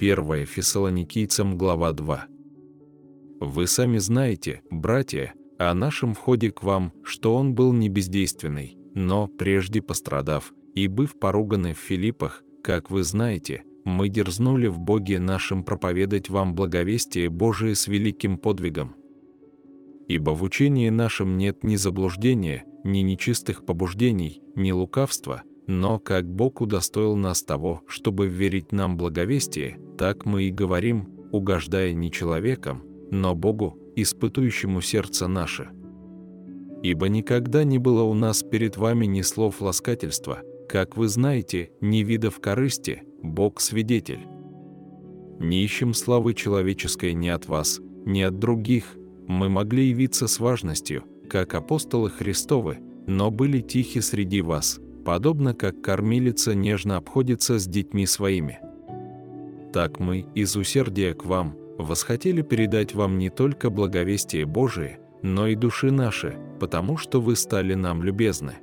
1 Фессалоникийцам, глава 2. Вы сами знаете, братья, о нашем входе к вам, что он был не бездейственный, но, прежде пострадав, и быв поруганы в Филиппах, как вы знаете, мы дерзнули в Боге нашим проповедать вам благовестие Божие с великим подвигом. Ибо в учении нашем нет ни заблуждения, ни нечистых побуждений, ни лукавства, но как Бог удостоил нас того, чтобы верить нам благовестие, так мы и говорим, угождая не человеком, но Богу, испытующему сердце наше. Ибо никогда не было у нас перед вами ни слов ласкательства, как вы знаете, ни видов корысти, Бог свидетель. Не ищем славы человеческой ни от вас, ни от других, мы могли явиться с важностью, как апостолы Христовы, но были тихи среди вас, подобно как кормилица нежно обходится с детьми своими. Так мы, из усердия к вам, восхотели передать вам не только благовестие Божие, но и души наши, потому что вы стали нам любезны.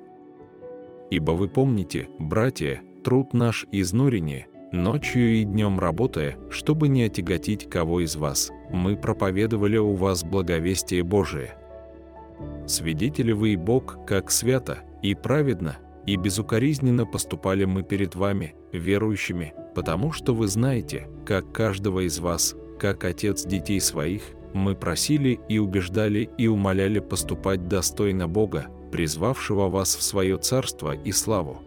Ибо вы помните, братья, труд наш изнурение, ночью и днем работая, чтобы не отяготить кого из вас, мы проповедовали у вас благовестие Божие. Свидетели вы и Бог, как свято и праведно, и безукоризненно поступали мы перед вами, верующими, потому что вы знаете, как каждого из вас, как отец детей своих, мы просили и убеждали и умоляли поступать достойно Бога, призвавшего вас в свое царство и славу.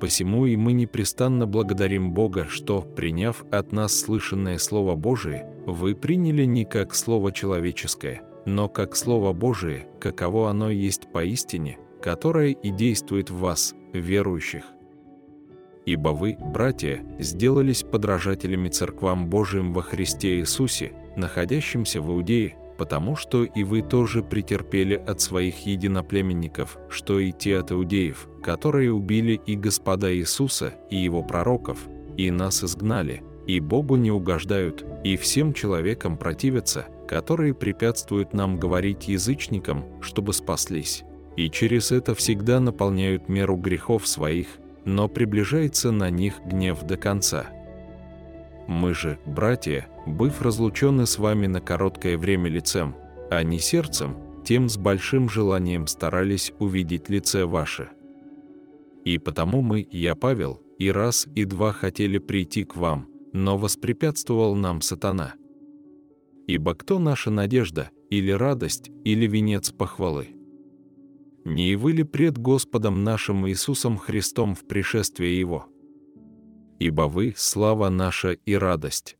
Посему и мы непрестанно благодарим Бога, что, приняв от нас слышанное Слово Божие, вы приняли не как Слово человеческое, но как Слово Божие, каково оно есть поистине, которое и действует в вас, верующих. Ибо вы, братья, сделались подражателями церквам Божиим во Христе Иисусе, находящимся в Иудее, потому что и вы тоже претерпели от своих единоплеменников, что и те от иудеев, которые убили и Господа Иисуса, и Его пророков, и нас изгнали, и Богу не угождают, и всем человекам противятся, которые препятствуют нам говорить язычникам, чтобы спаслись. И через это всегда наполняют меру грехов своих, но приближается на них гнев до конца. Мы же, братья, быв разлучены с вами на короткое время лицем, а не сердцем, тем с большим желанием старались увидеть лице ваше. И потому мы, я Павел, и раз, и два хотели прийти к вам, но воспрепятствовал нам сатана. Ибо кто наша надежда, или радость, или венец похвалы? Не вы ли пред Господом нашим Иисусом Христом в пришествии Его? Ибо вы – слава наша и радость.